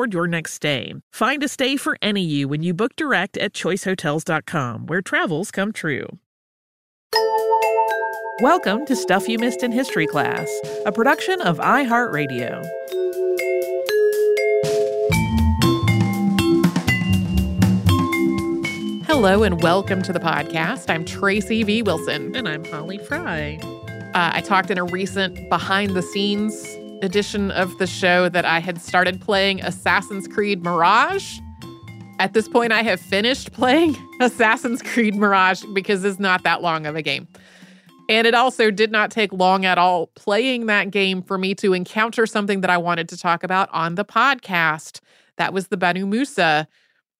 toward your next stay. Find a stay for any you when you book direct at choicehotels.com, where travels come true. Welcome to Stuff You Missed in History Class, a production of iHeartRadio. Hello and welcome to the podcast. I'm Tracy V. Wilson. And I'm Holly Fry. Uh, I talked in a recent behind the scenes edition of the show that I had started playing Assassin's Creed Mirage. At this point, I have finished playing Assassin's Creed Mirage because it's not that long of a game. And it also did not take long at all playing that game for me to encounter something that I wanted to talk about on the podcast. That was the Banu Musa.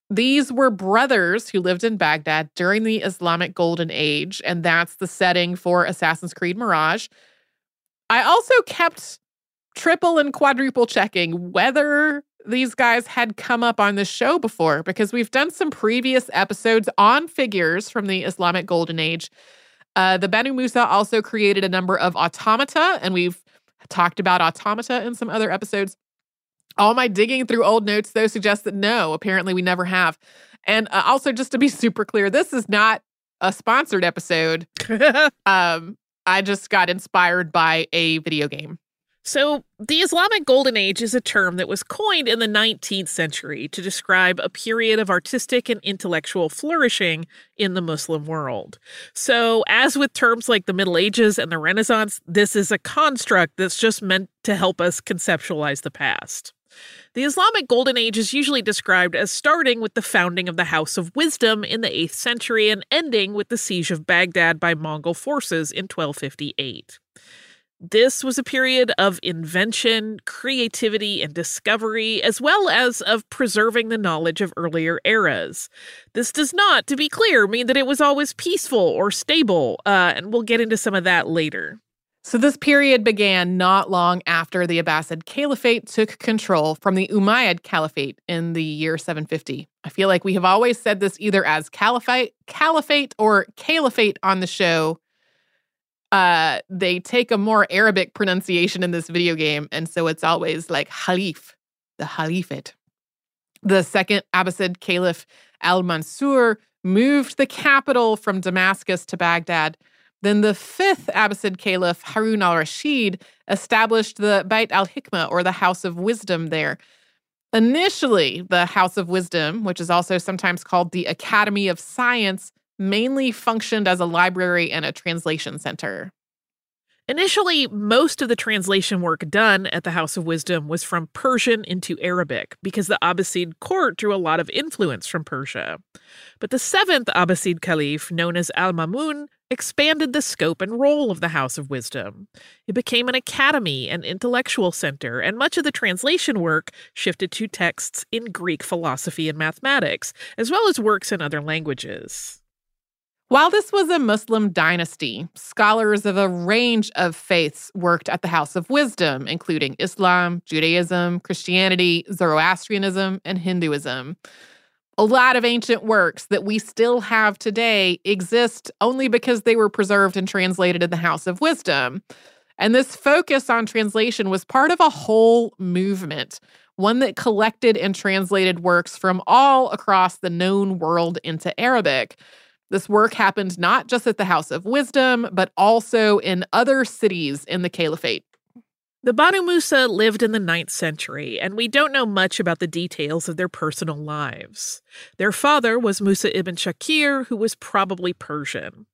These were brothers who lived in Baghdad during the Islamic Golden Age, and that's the setting for Assassin's Creed Mirage. I also kept triple and quadruple checking whether these guys had come up on the show before because we've done some previous episodes on figures from the Islamic Golden Age. Uh, the Banu Musa also created a number of automata, and we've talked about automata in some other episodes. All my digging through old notes, though, suggests that no, apparently we never have. And uh, also, just to be super clear, this is not a sponsored episode. um, I just got inspired by a video game. So, the Islamic Golden Age is a term that was coined in the 19th century to describe a period of artistic and intellectual flourishing in the Muslim world. So, as with terms like the Middle Ages and the Renaissance, this is a construct that's just meant to help us conceptualize the past. The Islamic Golden Age is usually described as starting with the founding of the House of Wisdom in the 8th century and ending with the siege of Baghdad by Mongol forces in 1258. This was a period of invention, creativity, and discovery, as well as of preserving the knowledge of earlier eras. This does not, to be clear, mean that it was always peaceful or stable, uh, and we'll get into some of that later. So, this period began not long after the Abbasid Caliphate took control from the Umayyad Caliphate in the year 750. I feel like we have always said this either as caliphate, caliphate, or caliphate on the show uh, they take a more Arabic pronunciation in this video game. And so it's always like Halif, the Halifate. The second Abbasid Caliph Al Mansur moved the capital from Damascus to Baghdad. Then the fifth Abbasid Caliph Harun al Rashid established the Beit al Hikmah, or the House of Wisdom, there. Initially, the House of Wisdom, which is also sometimes called the Academy of Science, mainly functioned as a library and a translation center. Initially, most of the translation work done at the House of Wisdom was from Persian into Arabic because the Abbasid court drew a lot of influence from Persia. But the seventh Abbasid Caliph, known as Al Mamun, expanded the scope and role of the House of Wisdom. It became an academy and intellectual center, and much of the translation work shifted to texts in Greek philosophy and mathematics, as well as works in other languages. While this was a Muslim dynasty, scholars of a range of faiths worked at the House of Wisdom, including Islam, Judaism, Christianity, Zoroastrianism, and Hinduism. A lot of ancient works that we still have today exist only because they were preserved and translated in the House of Wisdom. And this focus on translation was part of a whole movement, one that collected and translated works from all across the known world into Arabic. This work happened not just at the House of Wisdom, but also in other cities in the Caliphate. The Banu Musa lived in the 9th century, and we don't know much about the details of their personal lives. Their father was Musa ibn Shakir, who was probably Persian.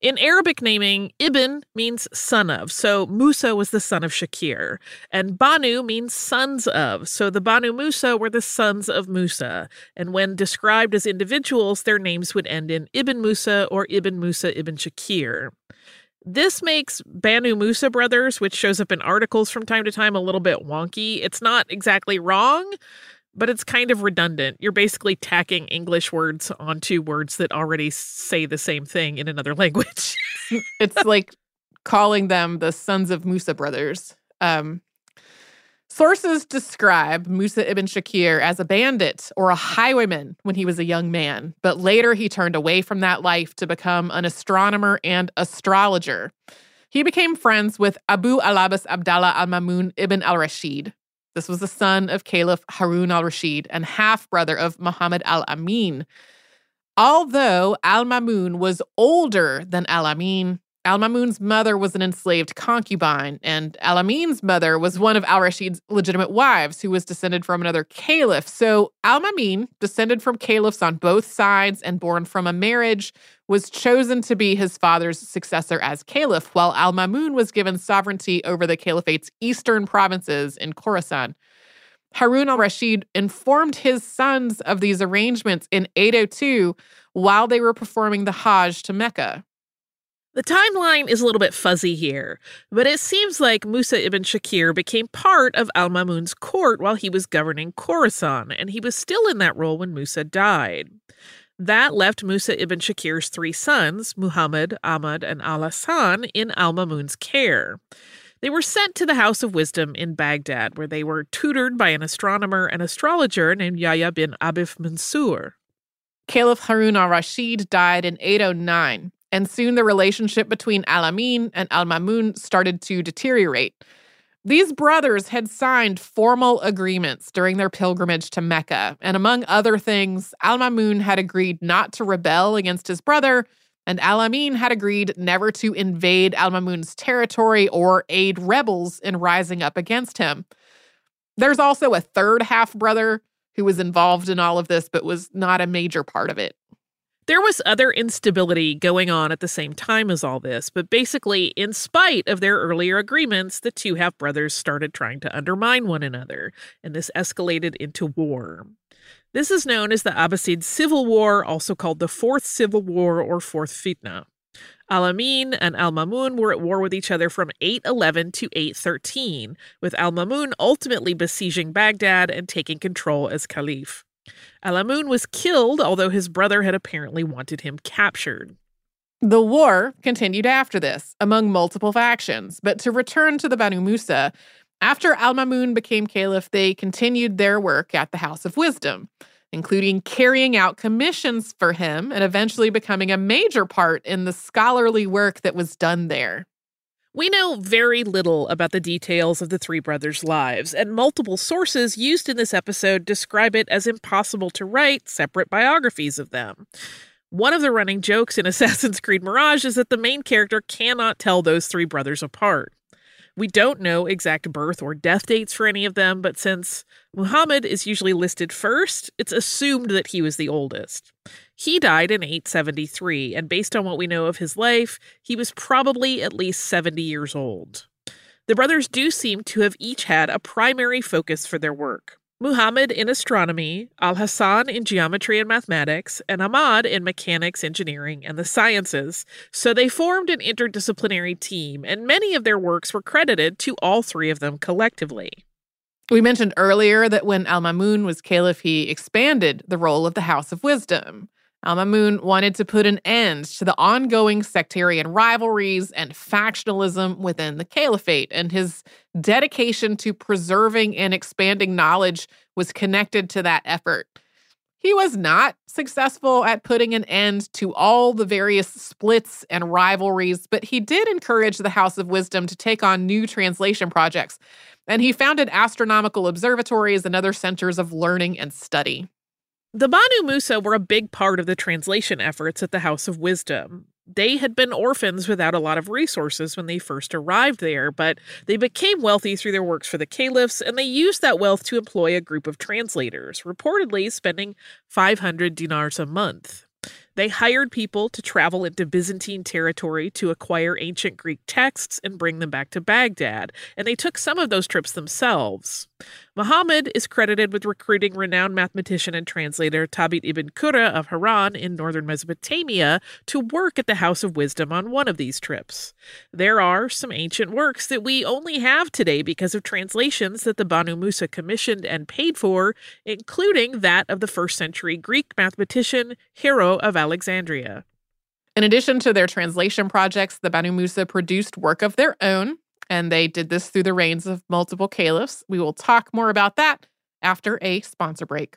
In Arabic naming, Ibn means son of, so Musa was the son of Shakir, and Banu means sons of, so the Banu Musa were the sons of Musa, and when described as individuals, their names would end in Ibn Musa or Ibn Musa ibn Shakir. This makes Banu Musa brothers, which shows up in articles from time to time, a little bit wonky. It's not exactly wrong, but it's kind of redundant. You're basically tacking English words onto words that already say the same thing in another language. it's like calling them the sons of Musa brothers. Um, sources describe Musa ibn Shakir as a bandit or a highwayman when he was a young man, but later he turned away from that life to become an astronomer and astrologer. He became friends with Abu al-Abbas Abdallah al-Mamun ibn al-Rashid, this was the son of Caliph Harun al Rashid and half brother of Muhammad al Amin. Although al Mamun was older than al Amin, Al Mamun's mother was an enslaved concubine, and Al Amin's mother was one of Al Rashid's legitimate wives, who was descended from another caliph. So Al Mamun, descended from caliphs on both sides and born from a marriage, was chosen to be his father's successor as caliph, while Al Mamun was given sovereignty over the caliphate's eastern provinces in Khorasan. Harun al Rashid informed his sons of these arrangements in 802 while they were performing the Hajj to Mecca. The timeline is a little bit fuzzy here, but it seems like Musa ibn Shakir became part of Al Mamun's court while he was governing Khorasan, and he was still in that role when Musa died. That left Musa ibn Shakir's three sons, Muhammad, Ahmad, and Al Hassan, in Al Mamun's care. They were sent to the House of Wisdom in Baghdad, where they were tutored by an astronomer and astrologer named Yahya bin Abif Mansur. Caliph Harun al Rashid died in 809, and soon the relationship between Al Amin and Al Mamun started to deteriorate. These brothers had signed formal agreements during their pilgrimage to Mecca, and among other things, Al Mamun had agreed not to rebel against his brother, and Al Amin had agreed never to invade Al Mamun's territory or aid rebels in rising up against him. There's also a third half brother who was involved in all of this, but was not a major part of it. There was other instability going on at the same time as all this, but basically, in spite of their earlier agreements, the two half brothers started trying to undermine one another, and this escalated into war. This is known as the Abbasid Civil War, also called the Fourth Civil War or Fourth Fitna. Al Amin and Al Mamun were at war with each other from 811 to 813, with Al Mamun ultimately besieging Baghdad and taking control as caliph. Al Amin was killed, although his brother had apparently wanted him captured. The war continued after this, among multiple factions. But to return to the Banu Musa, after Al Mamun became caliph, they continued their work at the House of Wisdom, including carrying out commissions for him and eventually becoming a major part in the scholarly work that was done there. We know very little about the details of the three brothers' lives, and multiple sources used in this episode describe it as impossible to write separate biographies of them. One of the running jokes in Assassin's Creed Mirage is that the main character cannot tell those three brothers apart. We don't know exact birth or death dates for any of them, but since Muhammad is usually listed first, it's assumed that he was the oldest. He died in 873, and based on what we know of his life, he was probably at least 70 years old. The brothers do seem to have each had a primary focus for their work. Muhammad in astronomy, Al Hassan in geometry and mathematics, and Ahmad in mechanics, engineering, and the sciences. So they formed an interdisciplinary team, and many of their works were credited to all three of them collectively. We mentioned earlier that when Al Mamun was caliph, he expanded the role of the House of Wisdom. Al Mamun wanted to put an end to the ongoing sectarian rivalries and factionalism within the caliphate, and his dedication to preserving and expanding knowledge was connected to that effort. He was not successful at putting an end to all the various splits and rivalries, but he did encourage the House of Wisdom to take on new translation projects, and he founded astronomical observatories and other centers of learning and study. The Banu Musa were a big part of the translation efforts at the House of Wisdom. They had been orphans without a lot of resources when they first arrived there, but they became wealthy through their works for the caliphs, and they used that wealth to employ a group of translators, reportedly spending 500 dinars a month. They hired people to travel into Byzantine territory to acquire ancient Greek texts and bring them back to Baghdad, and they took some of those trips themselves. Muhammad is credited with recruiting renowned mathematician and translator Thabit ibn Qurra of Harran in northern Mesopotamia to work at the House of Wisdom on one of these trips. There are some ancient works that we only have today because of translations that the Banu Musa commissioned and paid for, including that of the first century Greek mathematician Hero of Alexandria. In addition to their translation projects, the Banu Musa produced work of their own, and they did this through the reigns of multiple caliphs. We will talk more about that after a sponsor break.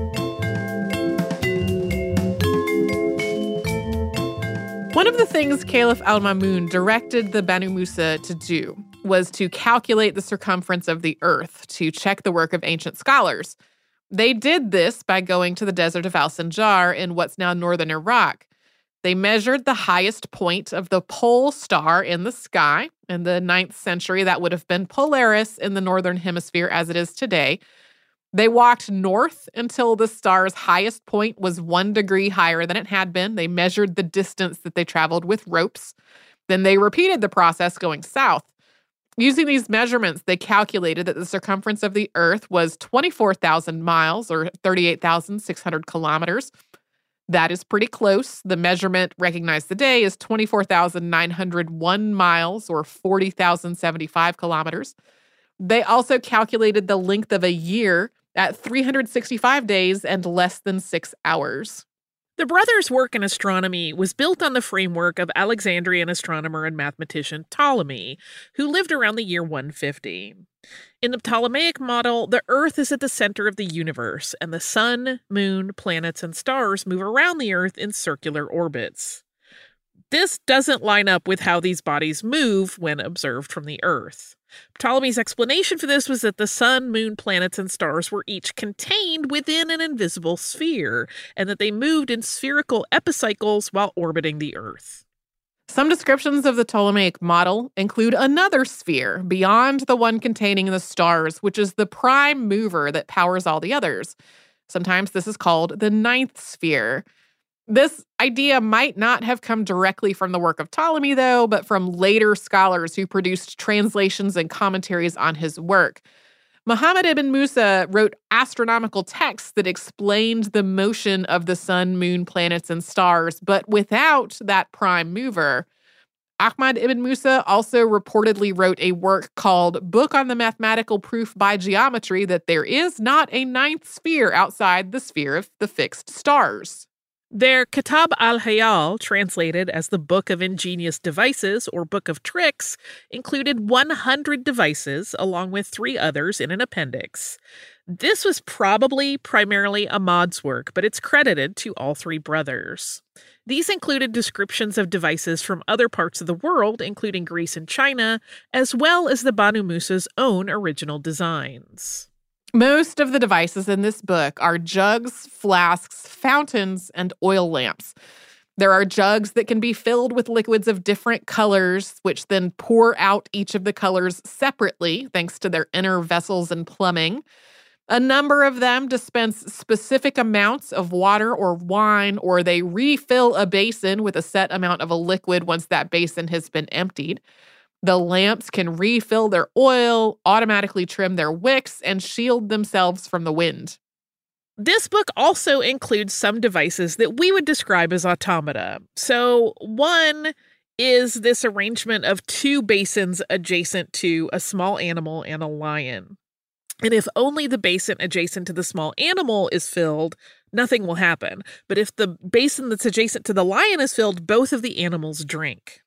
One of the things Caliph al Mamun directed the Banu Musa to do was to calculate the circumference of the earth to check the work of ancient scholars. They did this by going to the desert of Al Sinjar in what's now northern Iraq. They measured the highest point of the pole star in the sky. In the ninth century, that would have been Polaris in the northern hemisphere as it is today. They walked north until the star's highest point was one degree higher than it had been. They measured the distance that they traveled with ropes. Then they repeated the process going south. Using these measurements, they calculated that the circumference of the Earth was 24,000 miles or 38,600 kilometers. That is pretty close. The measurement recognized today is 24,901 miles or 40,075 kilometers. They also calculated the length of a year at 365 days and less than six hours. The brothers' work in astronomy was built on the framework of Alexandrian astronomer and mathematician Ptolemy, who lived around the year 150. In the Ptolemaic model, the Earth is at the center of the universe, and the sun, moon, planets, and stars move around the Earth in circular orbits. This doesn't line up with how these bodies move when observed from the Earth. Ptolemy's explanation for this was that the sun, moon, planets, and stars were each contained within an invisible sphere, and that they moved in spherical epicycles while orbiting the Earth. Some descriptions of the Ptolemaic model include another sphere beyond the one containing the stars, which is the prime mover that powers all the others. Sometimes this is called the ninth sphere. This idea might not have come directly from the work of Ptolemy, though, but from later scholars who produced translations and commentaries on his work. Muhammad ibn Musa wrote astronomical texts that explained the motion of the sun, moon, planets, and stars, but without that prime mover. Ahmad ibn Musa also reportedly wrote a work called Book on the Mathematical Proof by Geometry that there is not a ninth sphere outside the sphere of the fixed stars. Their Kitab al Hiyal, translated as the Book of Ingenious Devices or Book of Tricks, included 100 devices along with three others in an appendix. This was probably primarily Ahmad's work, but it's credited to all three brothers. These included descriptions of devices from other parts of the world, including Greece and China, as well as the Banu Musa's own original designs. Most of the devices in this book are jugs, flasks, fountains, and oil lamps. There are jugs that can be filled with liquids of different colors, which then pour out each of the colors separately, thanks to their inner vessels and plumbing. A number of them dispense specific amounts of water or wine, or they refill a basin with a set amount of a liquid once that basin has been emptied. The lamps can refill their oil, automatically trim their wicks, and shield themselves from the wind. This book also includes some devices that we would describe as automata. So, one is this arrangement of two basins adjacent to a small animal and a lion. And if only the basin adjacent to the small animal is filled, nothing will happen. But if the basin that's adjacent to the lion is filled, both of the animals drink.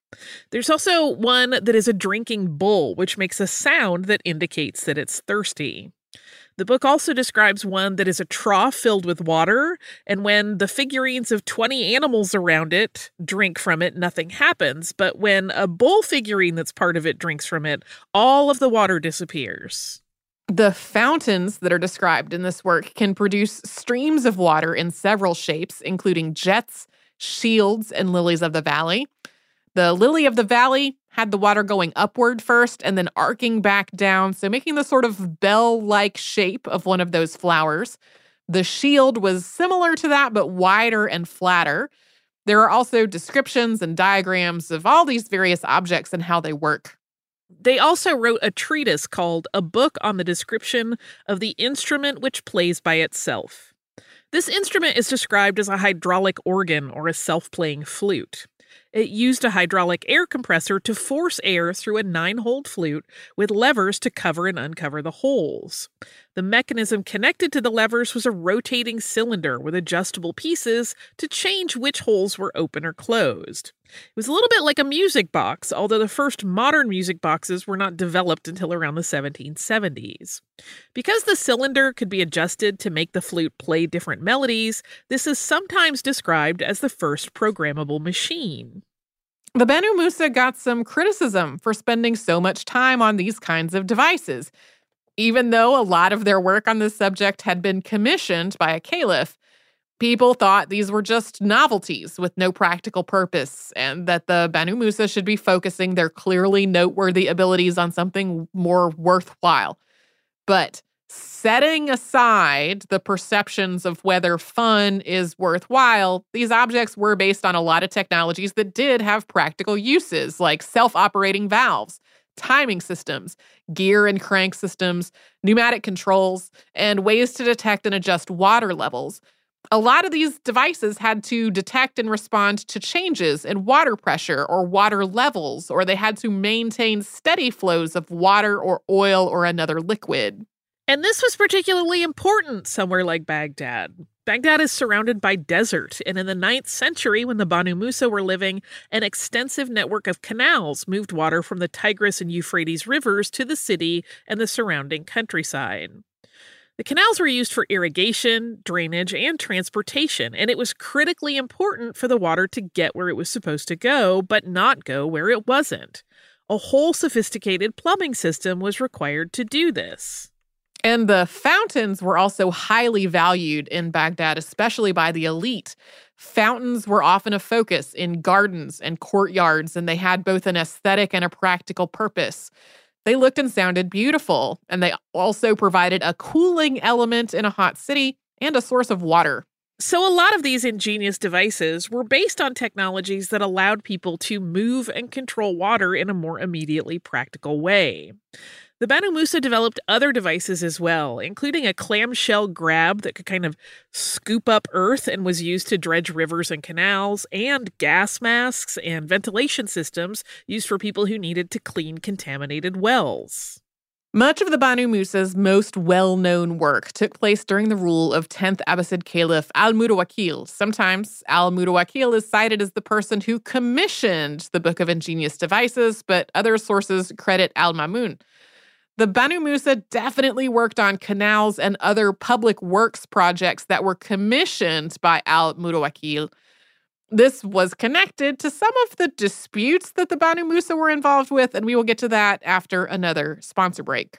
There's also one that is a drinking bull, which makes a sound that indicates that it's thirsty. The book also describes one that is a trough filled with water, and when the figurines of 20 animals around it drink from it, nothing happens. But when a bull figurine that's part of it drinks from it, all of the water disappears. The fountains that are described in this work can produce streams of water in several shapes, including jets, shields, and lilies of the valley. The lily of the valley had the water going upward first and then arcing back down, so making the sort of bell like shape of one of those flowers. The shield was similar to that, but wider and flatter. There are also descriptions and diagrams of all these various objects and how they work. They also wrote a treatise called A Book on the Description of the Instrument Which Plays by Itself. This instrument is described as a hydraulic organ or a self playing flute. It used a hydraulic air compressor to force air through a nine holed flute with levers to cover and uncover the holes. The mechanism connected to the levers was a rotating cylinder with adjustable pieces to change which holes were open or closed. It was a little bit like a music box, although the first modern music boxes were not developed until around the 1770s. Because the cylinder could be adjusted to make the flute play different melodies, this is sometimes described as the first programmable machine. The Banu Musa got some criticism for spending so much time on these kinds of devices. Even though a lot of their work on this subject had been commissioned by a caliph, people thought these were just novelties with no practical purpose, and that the Banu Musa should be focusing their clearly noteworthy abilities on something more worthwhile. But setting aside the perceptions of whether fun is worthwhile, these objects were based on a lot of technologies that did have practical uses, like self operating valves, timing systems, gear and crank systems, pneumatic controls, and ways to detect and adjust water levels. A lot of these devices had to detect and respond to changes in water pressure or water levels, or they had to maintain steady flows of water or oil or another liquid. And this was particularly important somewhere like Baghdad. Baghdad is surrounded by desert, and in the 9th century, when the Banu Musa were living, an extensive network of canals moved water from the Tigris and Euphrates rivers to the city and the surrounding countryside. The canals were used for irrigation, drainage, and transportation, and it was critically important for the water to get where it was supposed to go, but not go where it wasn't. A whole sophisticated plumbing system was required to do this. And the fountains were also highly valued in Baghdad, especially by the elite. Fountains were often a focus in gardens and courtyards, and they had both an aesthetic and a practical purpose. They looked and sounded beautiful, and they also provided a cooling element in a hot city and a source of water. So, a lot of these ingenious devices were based on technologies that allowed people to move and control water in a more immediately practical way. The Banu Musa developed other devices as well, including a clamshell grab that could kind of scoop up earth and was used to dredge rivers and canals, and gas masks and ventilation systems used for people who needed to clean contaminated wells. Much of the Banu Musa's most well known work took place during the rule of 10th Abbasid Caliph Al Mutawakil. Sometimes Al Mutawakil is cited as the person who commissioned the Book of Ingenious Devices, but other sources credit Al Mamun. The Banu Musa definitely worked on canals and other public works projects that were commissioned by Al Mutawakil. This was connected to some of the disputes that the Banu Musa were involved with, and we will get to that after another sponsor break.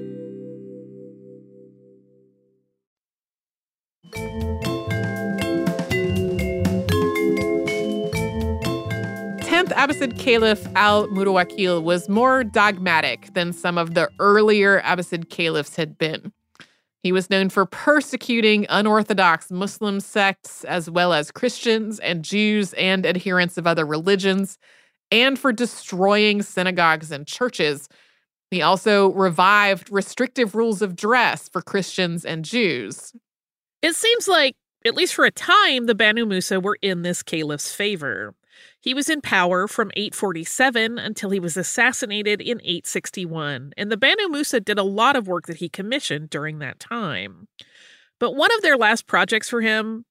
10th Abbasid Caliph al Mutawakil was more dogmatic than some of the earlier Abbasid caliphs had been. He was known for persecuting unorthodox Muslim sects, as well as Christians and Jews and adherents of other religions, and for destroying synagogues and churches. He also revived restrictive rules of dress for Christians and Jews. It seems like, at least for a time, the Banu Musa were in this caliph's favor. He was in power from 847 until he was assassinated in 861, and the Banu Musa did a lot of work that he commissioned during that time. But one of their last projects for him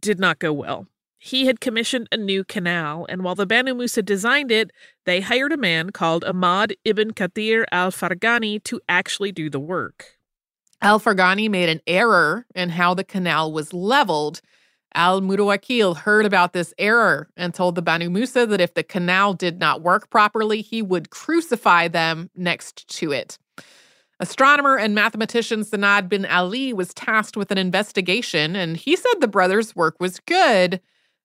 did not go well. He had commissioned a new canal, and while the Banu Musa designed it, they hired a man called Ahmad ibn Kathir al Farghani to actually do the work. Al Farghani made an error in how the canal was leveled Al Mutawakil heard about this error and told the Banu Musa that if the canal did not work properly, he would crucify them next to it. Astronomer and mathematician Sanad bin Ali was tasked with an investigation, and he said the brothers' work was good,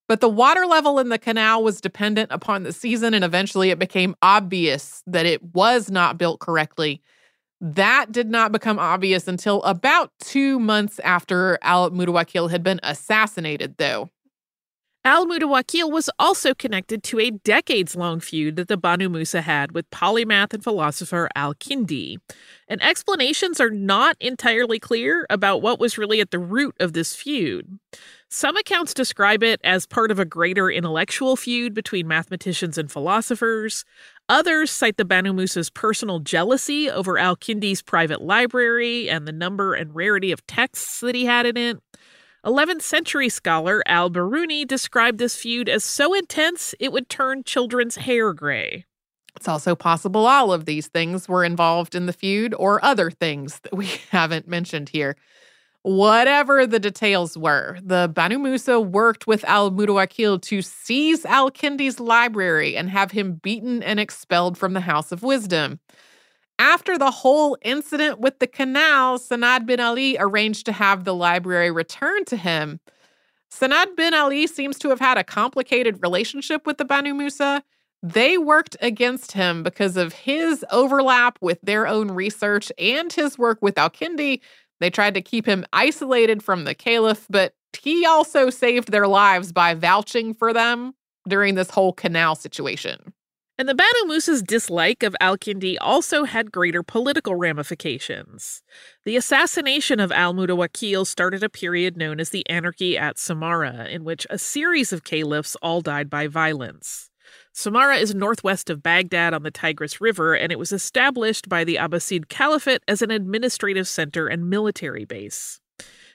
but the water level in the canal was dependent upon the season, and eventually it became obvious that it was not built correctly that did not become obvious until about two months after Al Mutawakil had been assassinated, though. Al Mutawakil was also connected to a decades long feud that the Banu Musa had with polymath and philosopher Al Kindi. And explanations are not entirely clear about what was really at the root of this feud. Some accounts describe it as part of a greater intellectual feud between mathematicians and philosophers. Others cite the Banu Musa's personal jealousy over Al Kindi's private library and the number and rarity of texts that he had in it. 11th century scholar Al Biruni described this feud as so intense it would turn children's hair gray. It's also possible all of these things were involved in the feud or other things that we haven't mentioned here. Whatever the details were, the Banu Musa worked with al Mutawakil to seize al Kindi's library and have him beaten and expelled from the House of Wisdom. After the whole incident with the canal, Sanad bin Ali arranged to have the library returned to him. Sanad bin Ali seems to have had a complicated relationship with the Banu Musa. They worked against him because of his overlap with their own research and his work with Al Kindi they tried to keep him isolated from the caliph, but he also saved their lives by vouching for them during this whole canal situation. And the Banu Musa's dislike of Al Kindi also had greater political ramifications. The assassination of Al Mutawakil started a period known as the Anarchy at Samarra, in which a series of caliphs all died by violence. Samarra is northwest of Baghdad on the Tigris River, and it was established by the Abbasid Caliphate as an administrative center and military base.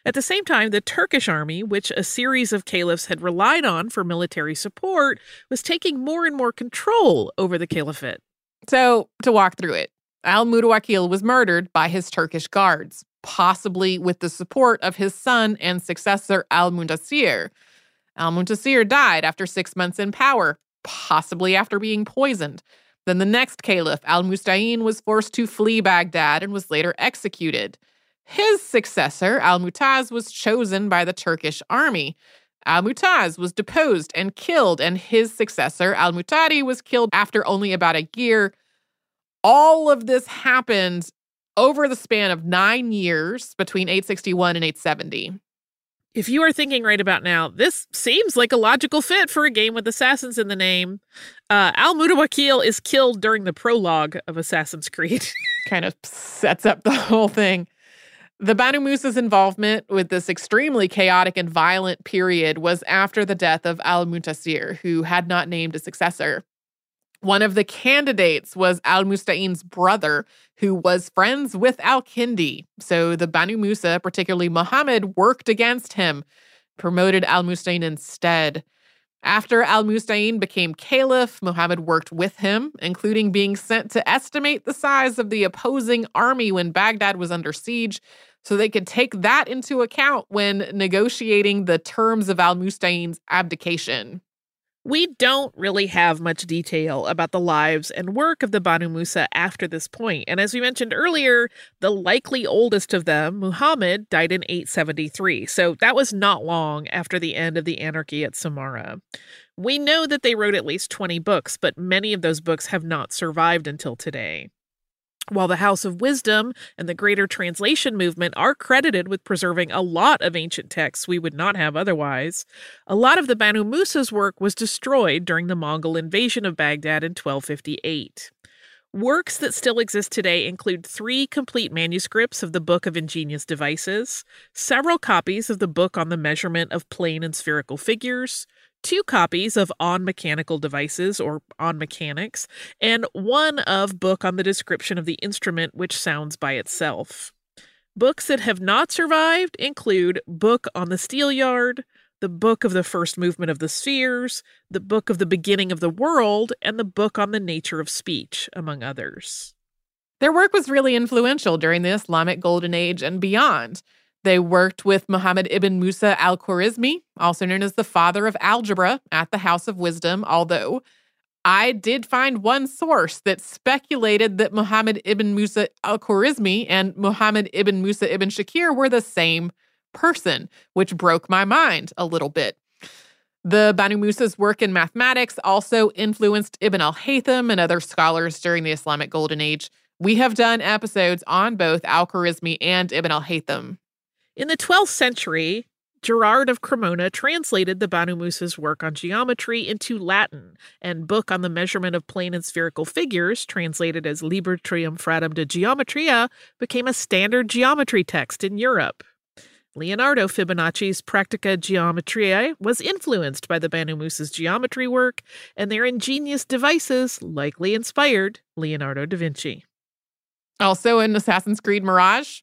At the same time, the Turkish army, which a series of caliphs had relied on for military support, was taking more and more control over the caliphate. So, to walk through it, Al Mutawakil was murdered by his Turkish guards, possibly with the support of his son and successor Al Muntasir. Al Muntasir died after six months in power, possibly after being poisoned. Then the next caliph, Al Musta'in, was forced to flee Baghdad and was later executed. His successor, Al Mutaz, was chosen by the Turkish army. Al Mutaz was deposed and killed, and his successor, Al Mutadi, was killed after only about a year. All of this happened over the span of nine years between 861 and 870. If you are thinking right about now, this seems like a logical fit for a game with assassins in the name. Uh, Al Mutawakil is killed during the prologue of Assassin's Creed. kind of sets up the whole thing. The Banu Musa's involvement with this extremely chaotic and violent period was after the death of Al Muntasir, who had not named a successor. One of the candidates was Al Musta'in's brother, who was friends with Al Kindi. So the Banu Musa, particularly Muhammad, worked against him, promoted Al Musta'in instead. After Al Musta'in became caliph, Muhammad worked with him, including being sent to estimate the size of the opposing army when Baghdad was under siege, so they could take that into account when negotiating the terms of Al Musta'in's abdication. We don't really have much detail about the lives and work of the Banu Musa after this point, and as we mentioned earlier, the likely oldest of them, Muhammad, died in 873, so that was not long after the end of the anarchy at Samarra. We know that they wrote at least 20 books, but many of those books have not survived until today. While the House of Wisdom and the Greater Translation Movement are credited with preserving a lot of ancient texts we would not have otherwise, a lot of the Banu Musa's work was destroyed during the Mongol invasion of Baghdad in 1258. Works that still exist today include three complete manuscripts of the Book of Ingenious Devices, several copies of the Book on the Measurement of Plane and Spherical Figures, two copies of On Mechanical Devices or On Mechanics, and one of Book on the Description of the Instrument which Sounds by Itself. Books that have not survived include Book on the Steelyard, the Book of the First Movement of the Spheres, the Book of the Beginning of the World, and the Book on the Nature of Speech, among others. Their work was really influential during the Islamic Golden Age and beyond. They worked with Muhammad ibn Musa al Khwarizmi, also known as the father of algebra, at the House of Wisdom, although I did find one source that speculated that Muhammad ibn Musa al Khwarizmi and Muhammad ibn Musa ibn Shakir were the same person, which broke my mind a little bit. The Banu Musa's work in mathematics also influenced Ibn al Haytham and other scholars during the Islamic Golden Age. We have done episodes on both al Khwarizmi and Ibn al Haytham. In the 12th century, Gerard of Cremona translated the Banu Musa's work on geometry into Latin, and book on the measurement of plane and spherical figures, translated as Liber Trium Triumphratum de Geometria, became a standard geometry text in Europe. Leonardo Fibonacci's Practica Geometriae was influenced by the Banu Musa's geometry work, and their ingenious devices likely inspired Leonardo da Vinci. Also in Assassin's Creed Mirage,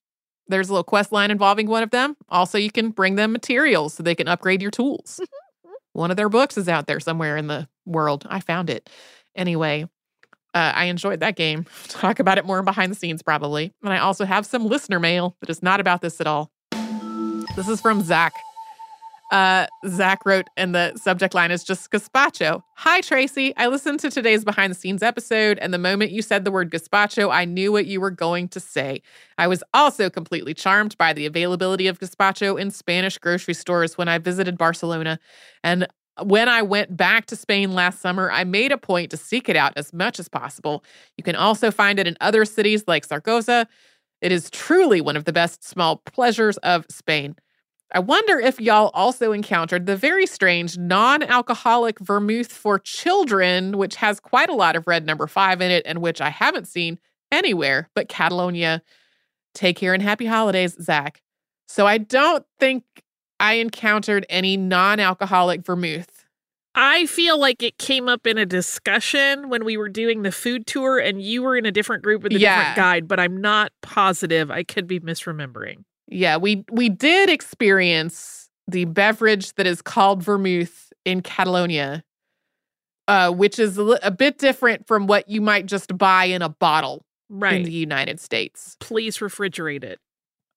there's a little quest line involving one of them. Also, you can bring them materials so they can upgrade your tools. one of their books is out there somewhere in the world. I found it. Anyway, uh, I enjoyed that game. Talk about it more behind the scenes, probably. And I also have some listener mail that is not about this at all. This is from Zach. Uh, Zach wrote, and the subject line is just gazpacho. Hi, Tracy. I listened to today's behind the scenes episode, and the moment you said the word gazpacho, I knew what you were going to say. I was also completely charmed by the availability of gazpacho in Spanish grocery stores when I visited Barcelona. And when I went back to Spain last summer, I made a point to seek it out as much as possible. You can also find it in other cities like Zaragoza. It is truly one of the best small pleasures of Spain. I wonder if y'all also encountered the very strange non alcoholic vermouth for children, which has quite a lot of red number five in it and which I haven't seen anywhere but Catalonia. Take care and happy holidays, Zach. So I don't think I encountered any non alcoholic vermouth. I feel like it came up in a discussion when we were doing the food tour and you were in a different group with a yeah. different guide, but I'm not positive. I could be misremembering. Yeah, we we did experience the beverage that is called vermouth in Catalonia, uh, which is a, a, bit different from what you might just buy in a bottle right. in the United States. Please refrigerate it.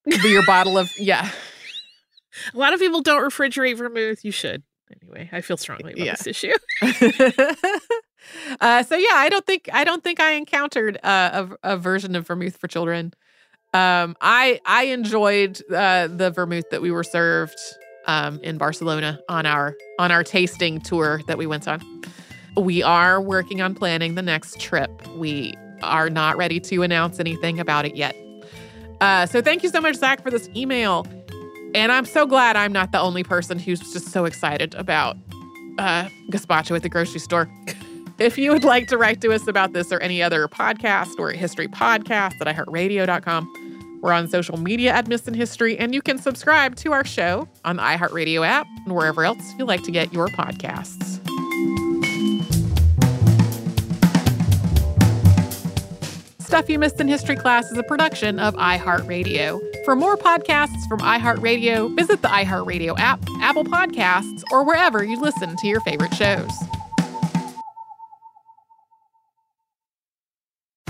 Your bottle of yeah. A lot of people don't refrigerate vermouth. You should. Anyway, I feel strongly about yeah. this issue. uh, so yeah, I don't think I don't think I encountered uh, a, a version of vermouth for children. Um, I I enjoyed uh, the vermouth that we were served um, in Barcelona on our on our tasting tour that we went on. We are working on planning the next trip. We are not ready to announce anything about it yet. Uh, so thank you so much, Zach, for this email. And I'm so glad I'm not the only person who's just so excited about uh, gazpacho at the grocery store. if you would like to write to us about this or any other podcast or history podcast at iHeartRadio.com, we're on social media at Missed in History, and you can subscribe to our show on the iHeartRadio app and wherever else you like to get your podcasts. Stuff You Missed in History Class is a production of iHeartRadio. For more podcasts from iHeartRadio, visit the iHeartRadio app, Apple Podcasts, or wherever you listen to your favorite shows.